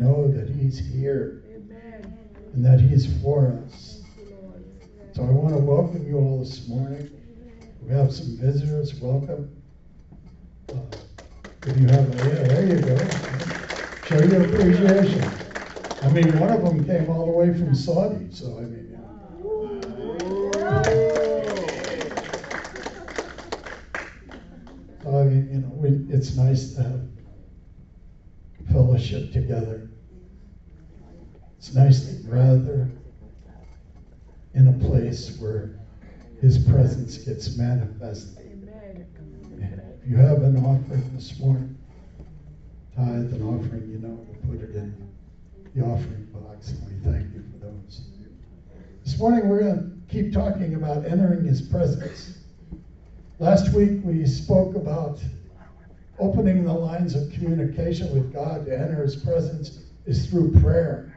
know that He's here Amen. and that He's for us. Thank you, Lord. So I want to welcome you all this morning. We have some visitors. Welcome. Uh, if you have, yeah, there you go. Show your appreciation. I mean, one of them came all the way from Saudi, so I mean. I mean, you know, we, it's nice to have fellowship together. It's nice to gather in a place where His presence gets manifested. If you have an offering this morning, tithe an offering, you know, we'll put it in the offering box, and we thank you for those. This morning, we're going to keep talking about entering His presence. Last week, we spoke about opening the lines of communication with God to enter His presence is through prayer.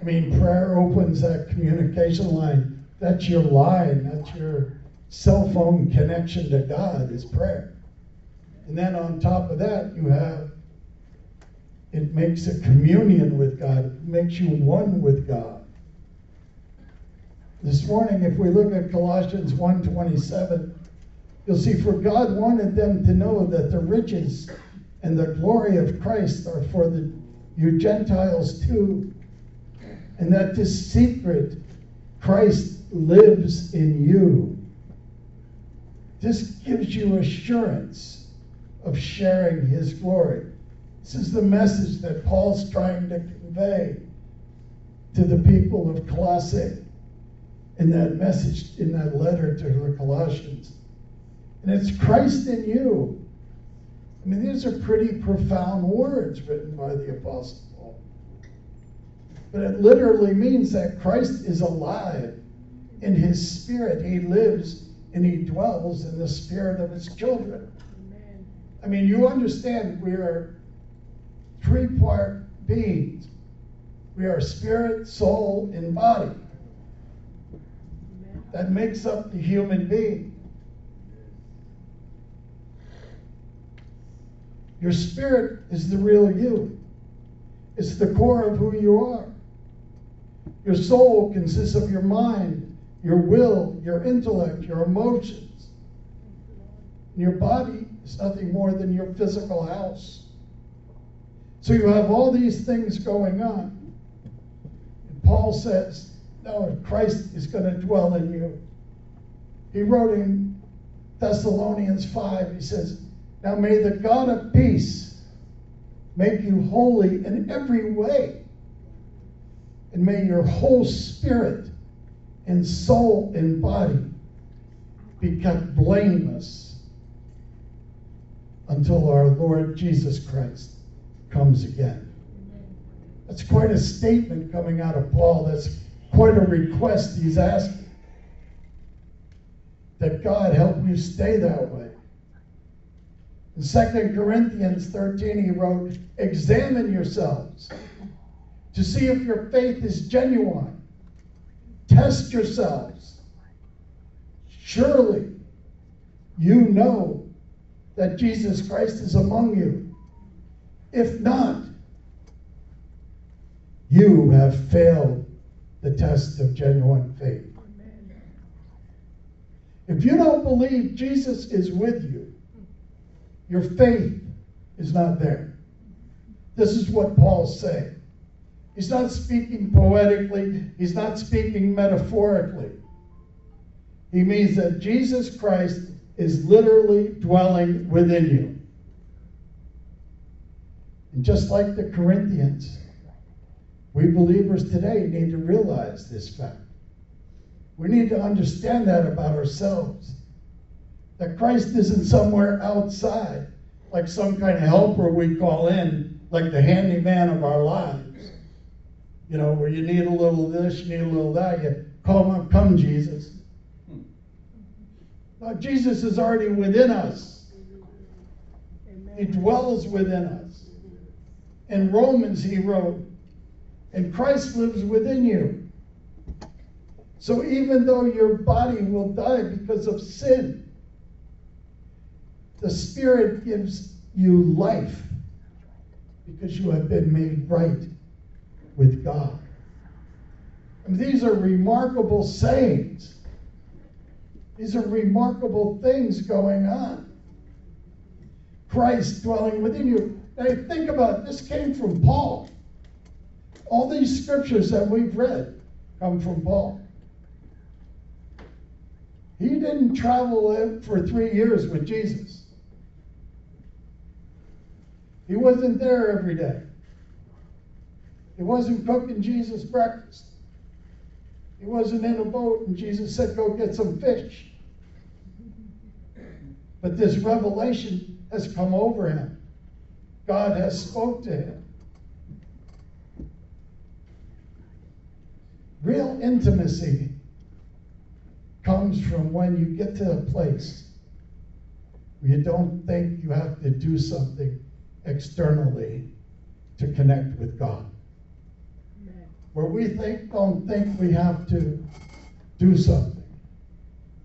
I mean, prayer opens that communication line. That's your line. That's your cell phone connection to God is prayer. And then on top of that, you have it makes a communion with God. It makes you one with God. This morning, if we look at Colossians 1:27, you'll see for God wanted them to know that the riches and the glory of Christ are for the you Gentiles too and that this secret Christ lives in you. This gives you assurance of sharing his glory. This is the message that Paul's trying to convey to the people of Colossae in that message, in that letter to the Colossians. And it's Christ in you. I mean, these are pretty profound words written by the Apostle. But it literally means that Christ is alive in his spirit. He lives and he dwells in the spirit of his children. Amen. I mean, you understand we are three part beings we are spirit, soul, and body. Amen. That makes up the human being. Your spirit is the real you. It's the core of who you are. Your soul consists of your mind, your will, your intellect, your emotions. And your body is nothing more than your physical house. So you have all these things going on. And Paul says, no, Christ is going to dwell in you. He wrote in Thessalonians 5, he says, Now may the God of peace make you holy in every way, and may your whole spirit and soul and body be kept blameless until our Lord Jesus Christ comes again. That's quite a statement coming out of Paul. That's quite a request he's asking. That God help you stay that way. In 2 Corinthians 13, he wrote, Examine yourselves to see if your faith is genuine. Test yourselves. Surely you know that Jesus Christ is among you. If not, you have failed the test of genuine faith. If you don't believe Jesus is with you, your faith is not there. This is what Paul's saying. He's not speaking poetically, he's not speaking metaphorically. He means that Jesus Christ is literally dwelling within you. And just like the Corinthians, we believers today need to realize this fact. We need to understand that about ourselves. That Christ isn't somewhere outside, like some kind of helper we call in, like the handyman of our lives. You know, where you need a little of this, you need a little of that, you call him come, Jesus. Hmm. No, Jesus is already within us. He dwells within us. In Romans, he wrote, and Christ lives within you. So even though your body will die because of sin, the Spirit gives you life because you have been made right with God. And these are remarkable sayings. These are remarkable things going on. Christ dwelling within you. Now think about it. This came from Paul. All these scriptures that we've read come from Paul. He didn't travel for three years with Jesus. He wasn't there every day. He wasn't cooking Jesus breakfast. He wasn't in a boat and Jesus said, Go get some fish. But this revelation has come over him. God has spoke to him. Real intimacy comes from when you get to a place where you don't think you have to do something externally to connect with God. Where we think don't think we have to do something.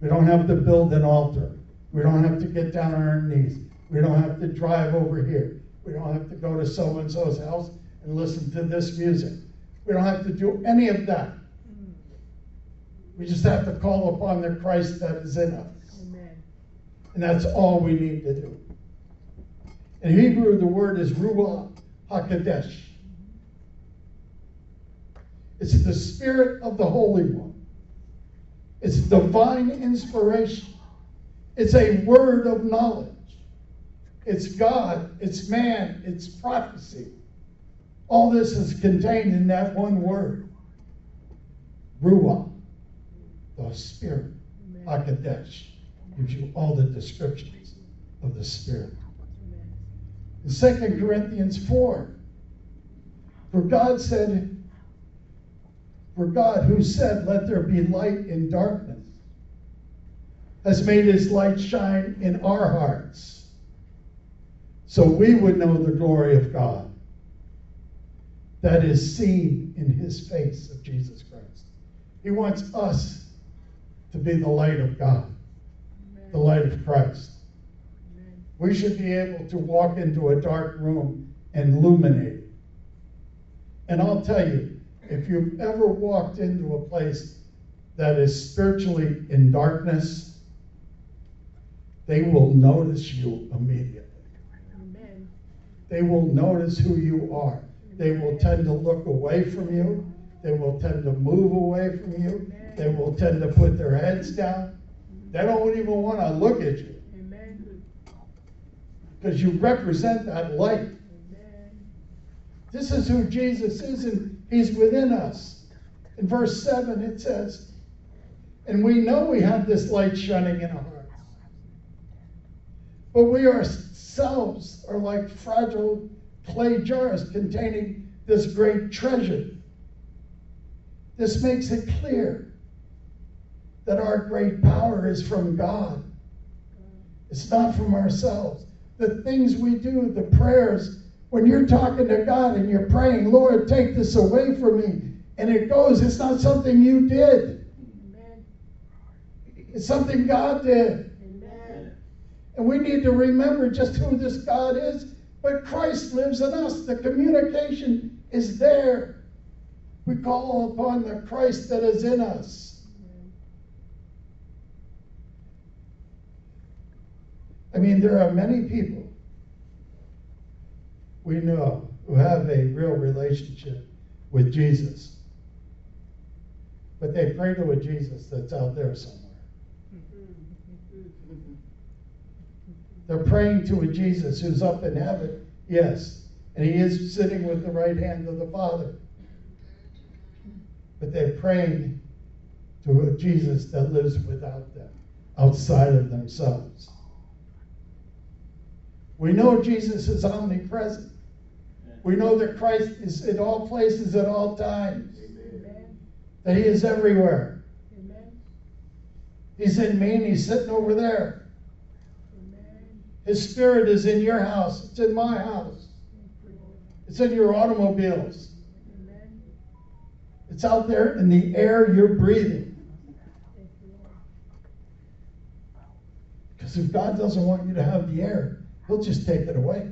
We don't have to build an altar. We don't have to get down on our knees. We don't have to drive over here. We don't have to go to so and so's house and listen to this music. We don't have to do any of that. We just have to call upon the Christ that is in us. Amen. And that's all we need to do. In Hebrew, the word is Ruach HaKodesh. It's the Spirit of the Holy One. It's divine inspiration. It's a word of knowledge. It's God, it's man, it's prophecy. All this is contained in that one word Ruah, the Spirit. HaKodesh gives you all the descriptions of the Spirit. In 2 Corinthians 4, for God said, for God who said, Let there be light in darkness, has made his light shine in our hearts, so we would know the glory of God that is seen in his face of Jesus Christ. He wants us to be the light of God, Amen. the light of Christ. Amen. We should be able to walk into a dark room and illuminate it. And I'll tell you, if you've ever walked into a place that is spiritually in darkness, they will notice you immediately. Amen. They will notice who you are. They will tend to look away from you. They will tend to move away from you. They will tend to put their heads down. They don't even want to look at you. Because you represent that light. Amen. This is who Jesus is, and He's within us. In verse 7, it says, And we know we have this light shining in our hearts. But we ourselves are like fragile clay jars containing this great treasure. This makes it clear that our great power is from God. It's not from ourselves. The things we do, the prayers, when you're talking to God and you're praying, Lord, take this away from me, and it goes, it's not something you did. Amen. It's something God did. Amen. And we need to remember just who this God is. But Christ lives in us. The communication is there. We call upon the Christ that is in us. I mean, there are many people we know who have a real relationship with Jesus, but they pray to a Jesus that's out there somewhere. They're praying to a Jesus who's up in heaven, yes, and he is sitting with the right hand of the Father. But they're praying to a Jesus that lives without them, outside of themselves. We know Jesus is omnipresent. We know that Christ is in all places at all times. Amen. That he is everywhere. Amen. He's in me and he's sitting over there. Amen. His spirit is in your house. It's in my house. It's in your automobiles. It's out there in the air you're breathing. Because if God doesn't want you to have the air, He'll just take it away.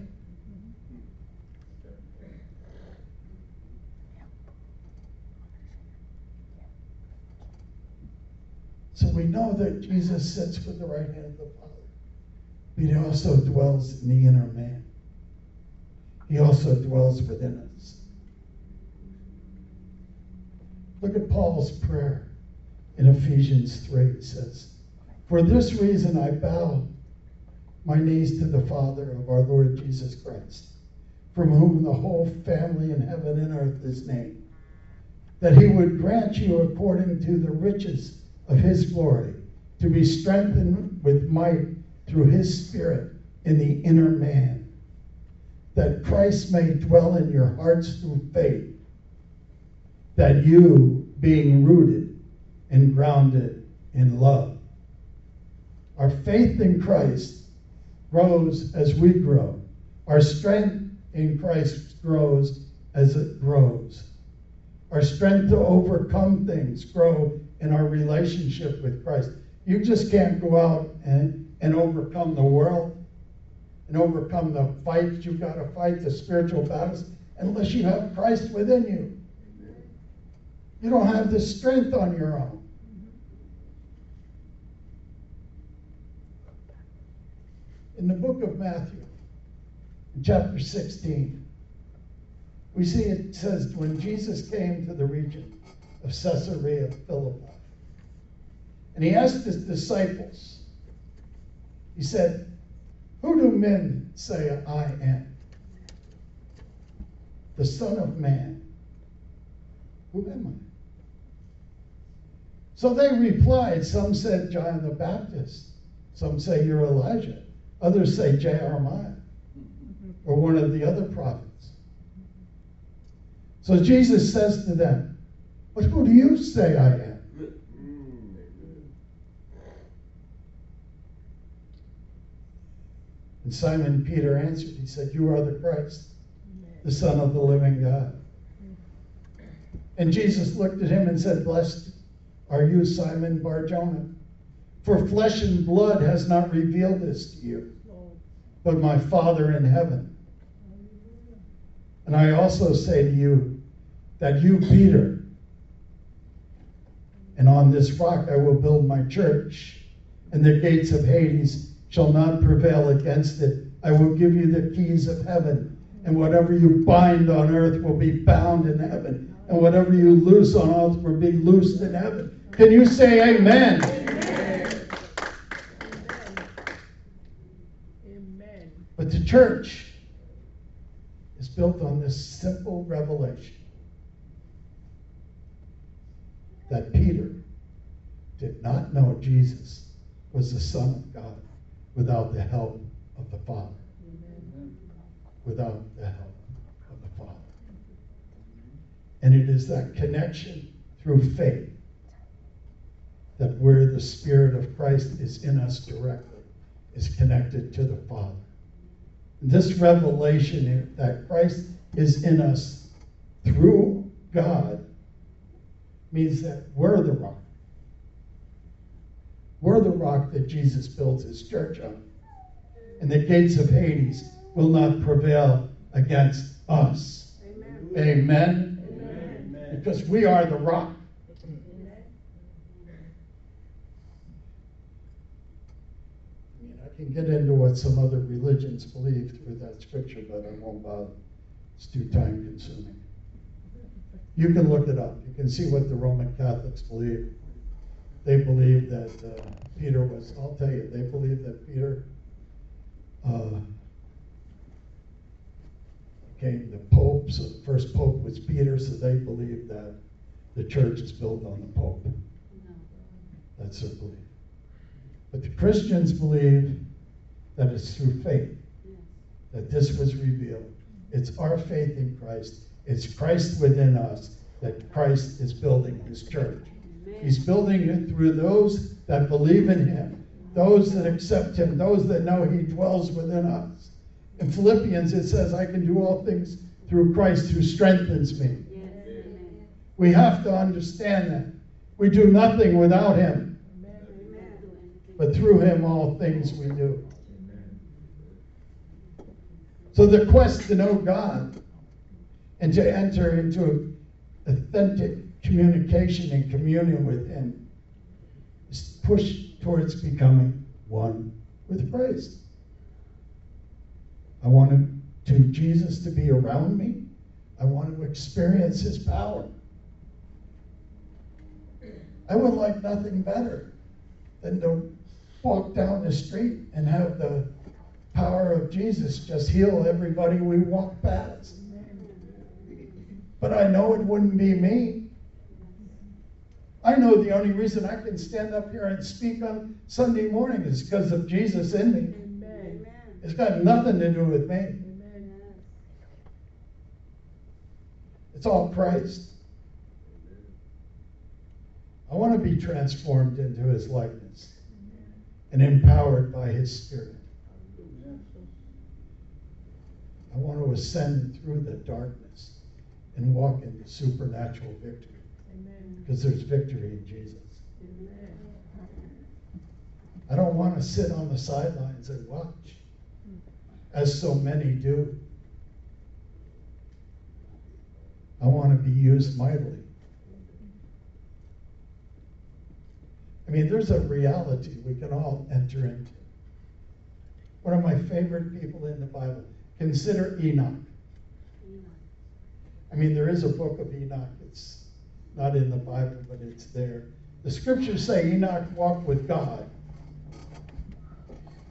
So we know that Jesus sits with the right hand of the Father, but he also dwells in the inner man. He also dwells within us. Look at Paul's prayer in Ephesians 3. It says, For this reason I bow my knees to the Father of our Lord Jesus Christ, from whom the whole family in heaven and earth is named, that he would grant you according to the riches of his glory to be strengthened with might through his Spirit in the inner man, that Christ may dwell in your hearts through faith, that you, being rooted and grounded in love, our faith in Christ grows as we grow. Our strength in Christ grows as it grows. Our strength to overcome things grow in our relationship with Christ. You just can't go out and, and overcome the world and overcome the fights you've got to fight, the spiritual battles, unless you have Christ within you. You don't have the strength on your own. in the book of Matthew, chapter 16, we see it says when Jesus came to the region of Caesarea Philippi, and he asked his disciples, he said, Who do men say I am? The Son of Man. Who am I? So they replied, some said John the Baptist, some say you're Elijah. Others say Jeremiah or one of the other prophets. So Jesus says to them, But who do you say I am? And Simon Peter answered, He said, You are the Christ, the Son of the living God. And Jesus looked at him and said, Blessed are you, Simon Barjona, for flesh and blood has not revealed this to you but my Father in heaven. And I also say to you that you, Peter, and on this rock I will build my church, and the gates of Hades shall not prevail against it. I will give you the keys of heaven, and whatever you bind on earth will be bound in heaven, and whatever you loose on earth will be loosed in heaven. Can you say amen? Amen. But the church is built on this simple revelation that Peter did not know Jesus was the Son of God without the help of the Father. Amen. Without the help of the Father. And it is that connection through faith that where the Spirit of Christ is in us directly is connected to the Father. This revelation that Christ is in us through God means that we're the rock. We're the rock that Jesus builds his church on. And the gates of Hades will not prevail against us. Amen. Amen. Amen. Because we are the rock. I can get into what some other religions believe through that scripture, but I won't bother. It's too time consuming. You can look it up. You can see what the Roman Catholics believe. They believe that uh, Peter was, I'll tell you, they believe that Peter uh, became the Pope. So the first Pope was Peter, so they believe that the church is built on the Pope. That's their belief. But the Christians believe that it's through faith that this was revealed. It's our faith in Christ. It's Christ within us that Christ is building his church. He's building it through those that believe in him, those that accept him, those that know he dwells within us. In Philippians, it says, I can do all things through Christ who strengthens me. We have to understand that. We do nothing without him but through him all things we do. So the quest to know God and to enter into authentic communication and communion with him is push towards becoming one with Christ. I wanted to Jesus to be around me. I want to experience his power. I would like nothing better than to walk down the street and have the power of Jesus just heal everybody we walk past. But I know it wouldn't be me. I know the only reason I can stand up here and speak on Sunday morning is because of Jesus in me. Amen. It's got nothing to do with me. Amen. It's all Christ. I want to be transformed into his likeness and empowered by his spirit. I want to ascend through the darkness and walk into supernatural victory. Because there's victory in Jesus. Amen. I don't want to sit on the sidelines and watch, as so many do. I want to be used mightily. I mean, there's a reality we can all enter into. One of my favorite people in the Bible, consider Enoch. I mean, there is a book of Enoch. It's not in the Bible, but it's there. The scriptures say Enoch walked with God,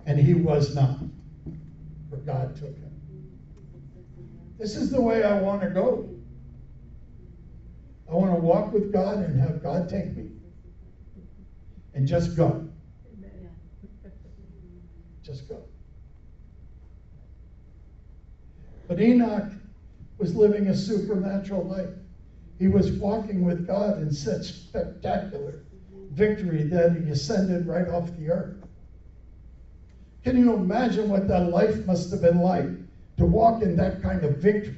and he was not, for God took him. This is the way I want to go. I want to walk with God and have God take me. And just go. Just go. But Enoch was living a supernatural life. He was walking with God in such spectacular victory that he ascended right off the earth. Can you imagine what that life must have been like to walk in that kind of victory?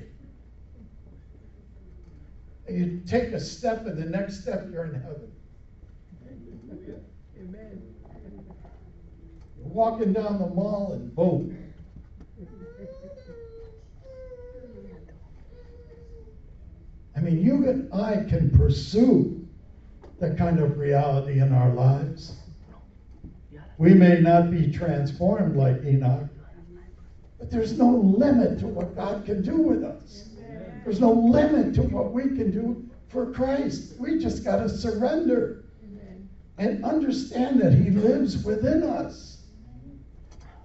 And you take a step, and the next step, you're in heaven. Amen. You're walking down the mall, and boom, I mean, you and I can pursue that kind of reality in our lives. We may not be transformed like Enoch, but there's no limit to what God can do with us. There's no limit to what we can do for Christ. We just got to surrender and understand that He lives within us.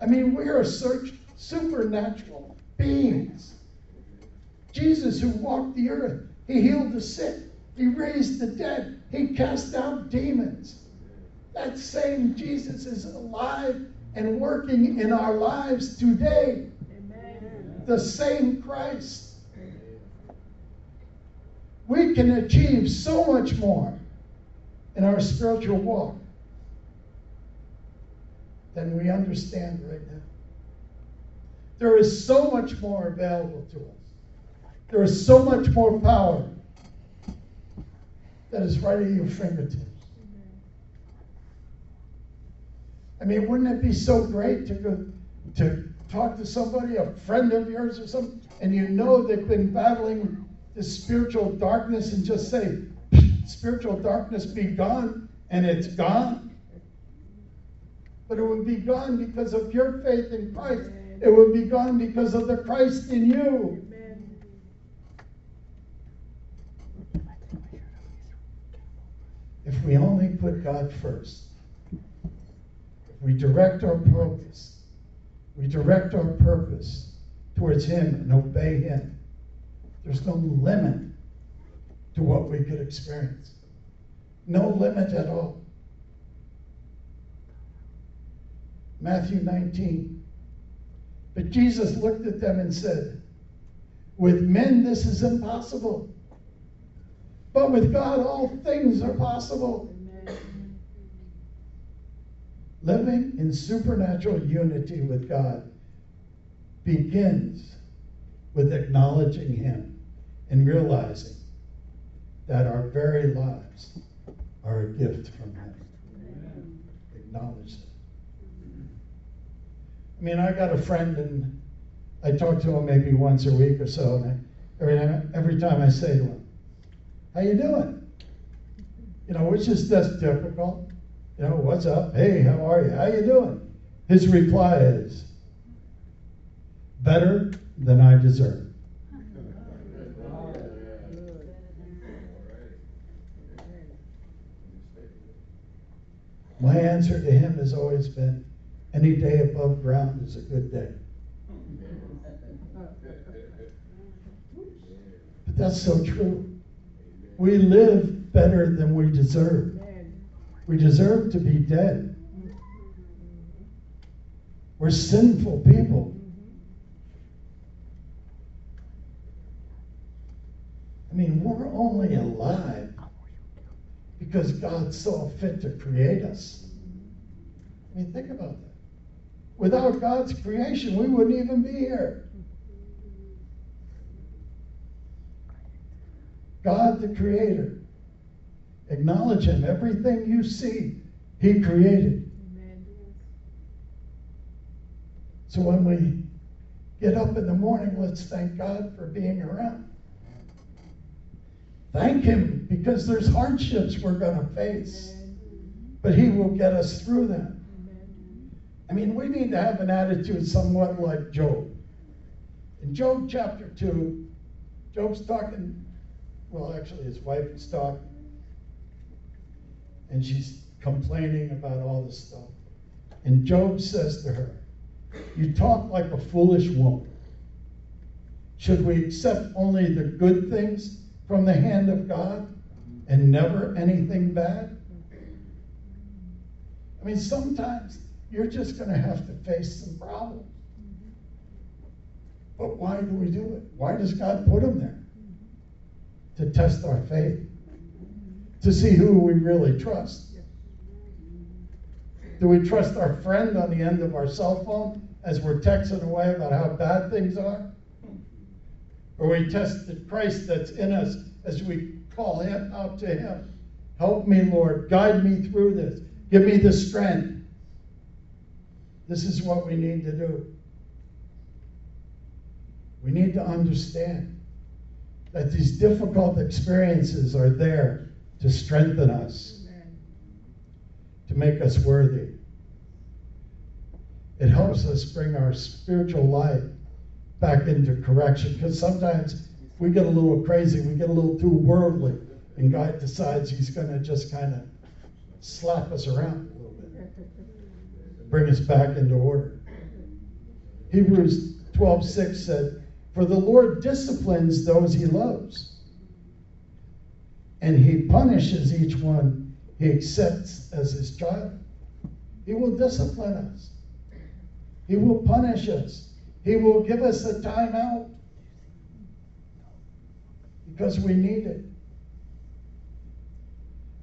I mean, we are supernatural beings. Jesus, who walked the earth, he healed the sick. He raised the dead. He cast out demons. That same Jesus is alive and working in our lives today. Amen. The same Christ. We can achieve so much more in our spiritual walk than we understand right now. There is so much more available to us. There is so much more power that is right at your fingertips. I mean, wouldn't it be so great to go to talk to somebody, a friend of yours or something, and you know they've been battling this spiritual darkness and just say, spiritual darkness be gone, and it's gone. But it would be gone because of your faith in Christ. It would be gone because of the Christ in you. If we only put God first, if we direct our focus, we direct our purpose towards Him and obey Him, there's no limit to what we could experience. No limit at all. Matthew 19. But Jesus looked at them and said, With men this is impossible but with God, all things are possible. Living in supernatural unity with God begins with acknowledging Him and realizing that our very lives are a gift from Him. Amen. Acknowledge that. I mean, I got a friend, and I talk to him maybe once a week or so, and every, time, every time I say to him, how you doing? You know, which is just difficult. You know, what's up? Hey, how are you? How you doing? His reply is, better than I deserve. My answer to him has always been, any day above ground is a good day. But that's so true. We live better than we deserve. We deserve to be dead. We're sinful people. I mean, we're only alive because God saw fit to create us. I mean, think about that. Without God's creation, we wouldn't even be here. God, the Creator, acknowledge Him. Everything you see, He created. So when we get up in the morning, let's thank God for being around. Thank Him because there's hardships we're going to face, but He will get us through them. I mean, we need to have an attitude somewhat like Job. In Job chapter 2, Job's talking, well, actually, his wife is talking, and she's complaining about all this stuff. And Job says to her, You talk like a foolish woman. Should we accept only the good things from the hand of God and never anything bad? I mean, sometimes you're just going to have to face some problems. But why do we do it? Why does God put them there? To test our faith, to see who we really trust. Do we trust our friend on the end of our cell phone as we're texting away about how bad things are? Or we test the Christ that's in us as we call him out to him. Help me, Lord. Guide me through this. Give me the strength. This is what we need to do. We need to understand that these difficult experiences are there to strengthen us, to make us worthy. It helps us bring our spiritual life back into correction because sometimes we get a little crazy, we get a little too worldly, and God decides He's going to just kind of slap us around a little bit, bring us back into order. Hebrews 12 6 said, For the Lord disciplines those he loves, and he punishes each one he accepts as his child. He will discipline us, he will punish us, he will give us a time out because we need it.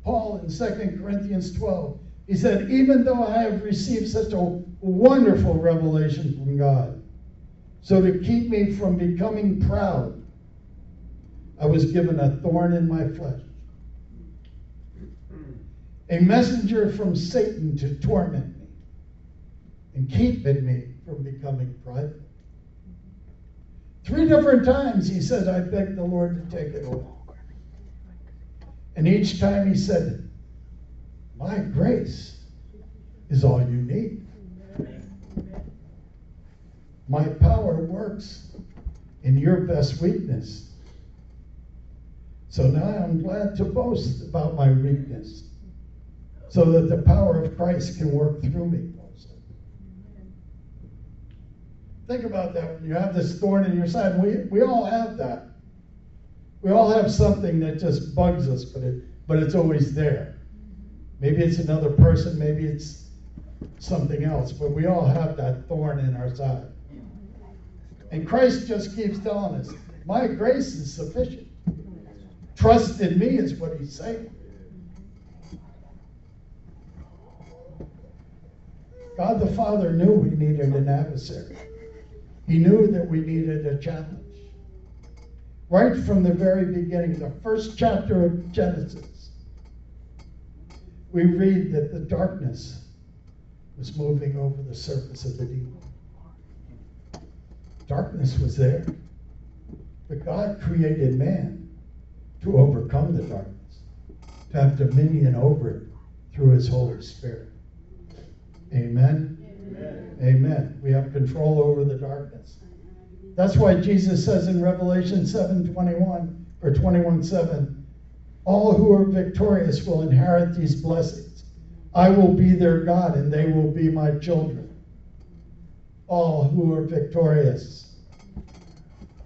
Paul in 2 Corinthians 12 he said, Even though I have received such a wonderful revelation from God, so to keep me from becoming proud, I was given a thorn in my flesh. A messenger from Satan to torment me and keeping me from becoming prideful. Three different times he said, I begged the Lord to take it away. And each time he said, my grace is all you need. My power works in your best weakness. So now I'm glad to boast about my weakness so that the power of Christ can work through me. Think about that when you have this thorn in your side. We, we all have that. We all have something that just bugs us, but, it, but it's always there. Maybe it's another person, maybe it's something else, but we all have that thorn in our side. And Christ just keeps telling us, My grace is sufficient. Trust in me is what he's saying. God the Father knew we needed an adversary. He knew that we needed a challenge. Right from the very beginning, the first chapter of Genesis, we read that the darkness was moving over the surface of the deep. Darkness was there. But God created man to overcome the darkness, to have dominion over it through his Holy Spirit. Amen? Amen. Amen. We have control over the darkness. That's why Jesus says in Revelation 7:21 or 21:7, all who are victorious will inherit these blessings. I will be their God and they will be my children. All who are victorious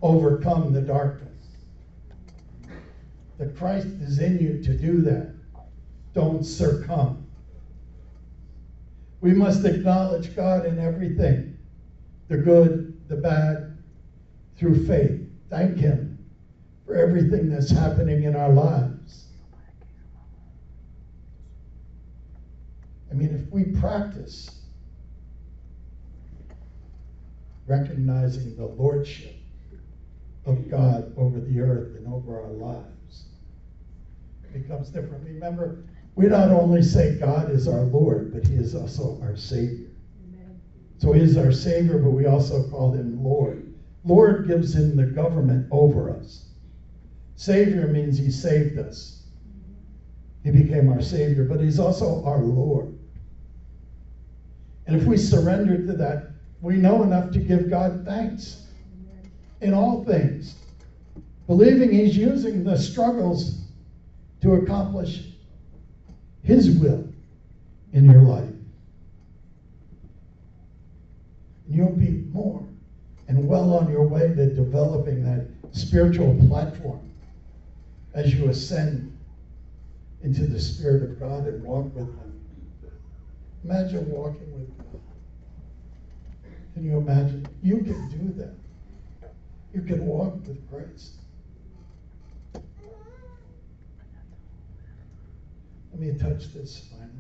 overcome the darkness. The Christ is in you to do that. Don't succumb. We must acknowledge God in everything the good, the bad, through faith. Thank Him for everything that's happening in our lives. I mean, if we practice recognizing the Lordship of God over the earth and over our lives, becomes different. Remember, we not only say God is our Lord, but He is also our Savior. So He is our Savior, but we also call Him Lord. Lord gives Him the government over us. Savior means He saved us. He became our Savior, but He's also our Lord. And if we surrender to that, we know enough to give God thanks in all things, believing He's using the struggles to accomplish His will in your life. And you'll be more and well on your way to developing that spiritual platform as you ascend into the Spirit of God and walk with Him. Imagine walking with God. Can you imagine? You can do that. You can walk with Christ. Let me touch this finally.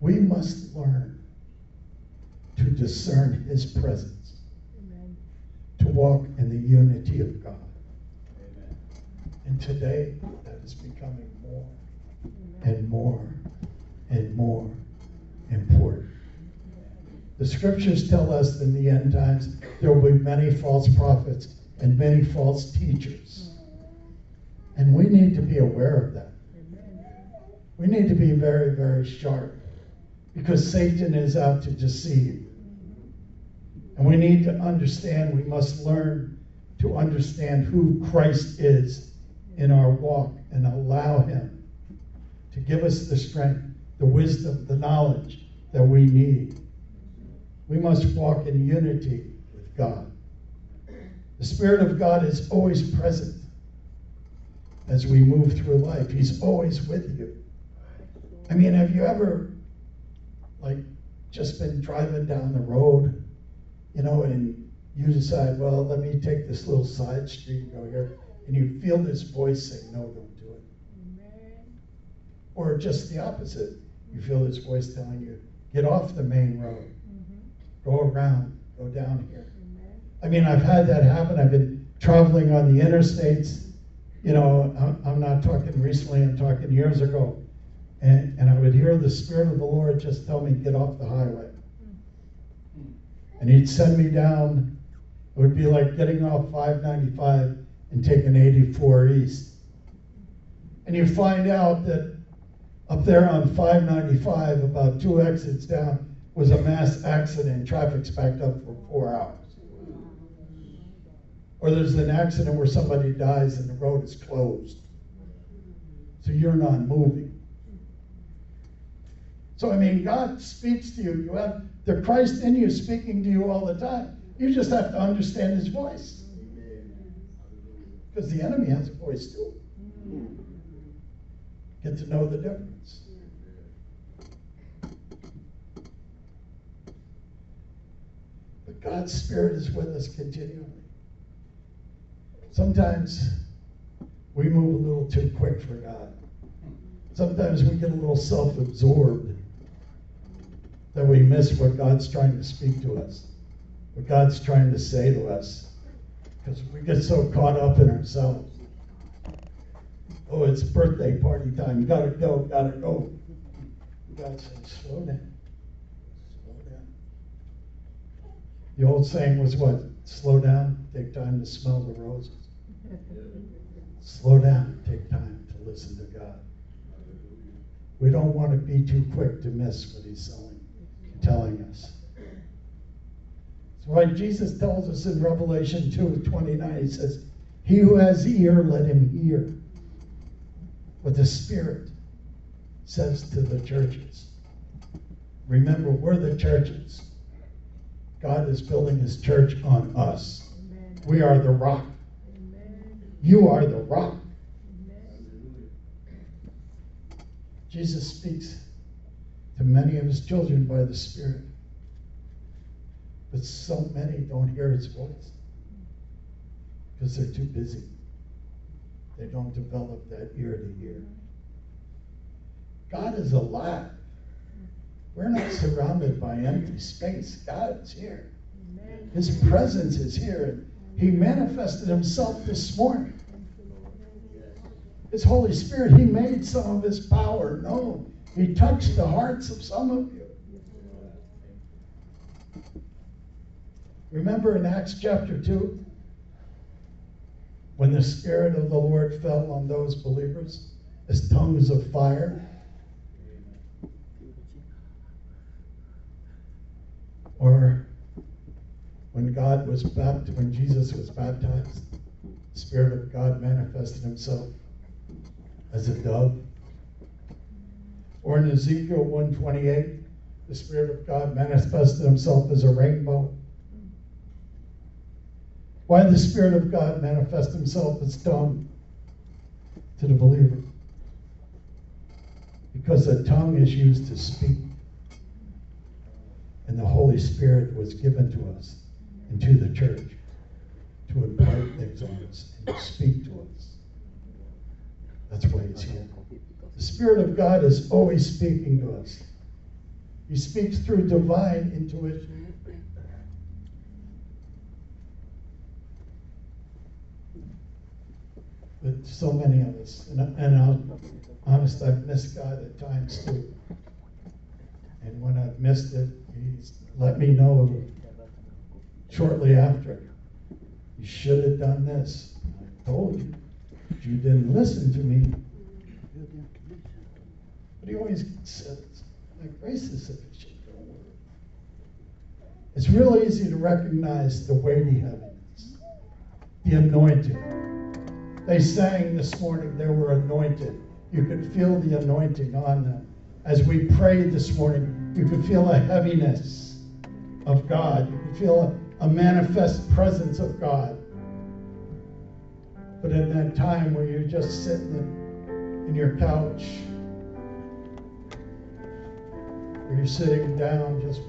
We must learn to discern His presence, Amen. to walk in the unity of God. Amen. And today, that is becoming more Amen. and more and more important. The scriptures tell us in the end times there will be many false prophets and many false teachers. And we need to be aware of that. We need to be very, very sharp because Satan is out to deceive. And we need to understand, we must learn to understand who Christ is in our walk and allow Him to give us the strength, the wisdom, the knowledge that we need. We must walk in unity with God. The Spirit of God is always present as we move through life, He's always with you. I mean, have you ever, like, just been driving down the road, you know, and you decide, well, let me take this little side street and go here, and you feel this voice saying, no, don't do it. Amen. Or just the opposite. You feel this voice telling you, get off the main road. Go around, go down here. I mean, I've had that happen. I've been traveling on the interstates. You know, I'm- I'm not talking recently, I'm talking years ago. And, and I would hear the Spirit of the Lord just tell me, get off the highway. Hmm. And He'd send me down. It would be like getting off 595 and taking 84 east. And you find out that up there on 595, about two exits down, was a mass accident. Traffic's backed up for four hours. Or there's an accident where somebody dies and the road is closed. So you're not moving. So, I mean, God speaks to you. You have the Christ in you speaking to you all the time. You just have to understand his voice. Because the enemy has a voice too. Get to know the difference. But God's Spirit is with us continually. Sometimes we move a little too quick for God. Sometimes we get a little self absorbed that we miss what God's trying to speak to us, what God's trying to say to us, because we get so caught up in ourselves. Oh, it's birthday party time. Gotta go, gotta go. God says, slow down. Slow down. The old saying was what? Slow down, take time to smell the roses. Slow down, take time to listen to God. We don't want to be too quick to miss what he's telling, telling us. That's why Jesus tells us in Revelation 2 29, he says, He who has ear, let him hear what the Spirit says to the churches. Remember, we're the churches. God is building his church on us. Amen. We are the rock. Amen. You are the rock. Amen. Jesus speaks to many of his children by the Spirit. But so many don't hear his voice because they're too busy. They don't develop that ear to ear. God is alive. We're not surrounded by empty space. God is here. Amen. His presence is here. And he manifested himself this morning. Thank you, Lord. His Holy Spirit, He made some of His power known. He touched the hearts of some of you. Remember in Acts chapter 2? When the Spirit of the Lord fell on those believers as tongues of fire? Or when God was baptized, when Jesus was baptized, the Spirit of God manifested Himself as a dove. Or in Ezekiel 128, the Spirit of God manifested himself as a rainbow. Why the Spirit of God manifest himself as tongue to the believer? Because the tongue is used to speak. And the Holy Spirit was given to us and to the church to impart things on us and to speak to us. That's why he's here. The Spirit of God is always speaking to us. He speaks through divine intuition. But so many of us, and, and I'll honest, I've missed God at times too. And when I've missed it, He's let me know shortly after. You should have done this. I told you. But you didn't listen to me. But he always says, My grace is sufficient. Don't worry. It's real easy to recognize the weighty heaviness, the anointing. They sang this morning, they were anointed. You could feel the anointing on them. As we prayed this morning, you could feel a heaviness of God. You could feel a, a manifest presence of God. But in that time where you're just sitting in, in your couch, or you're sitting down just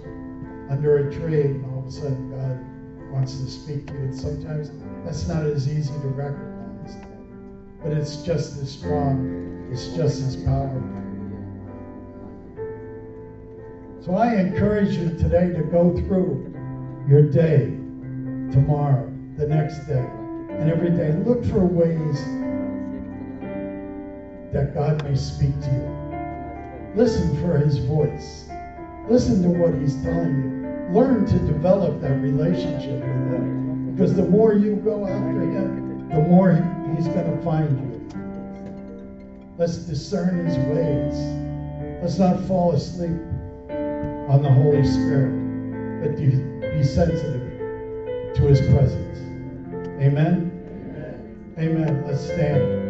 under a tree, and all of a sudden God wants to speak to you. And sometimes that's not as easy to recognize, but it's just as strong, it's just as powerful. So I encourage you today to go through your day, tomorrow, the next day, and every day. Look for ways that God may speak to you. Listen for his voice. Listen to what he's telling you. Learn to develop that relationship with him. Because the more you go after him, the more he's going to find you. Let's discern his ways. Let's not fall asleep on the Holy Spirit, but be, be sensitive to his presence. Amen? Amen. Let's stand.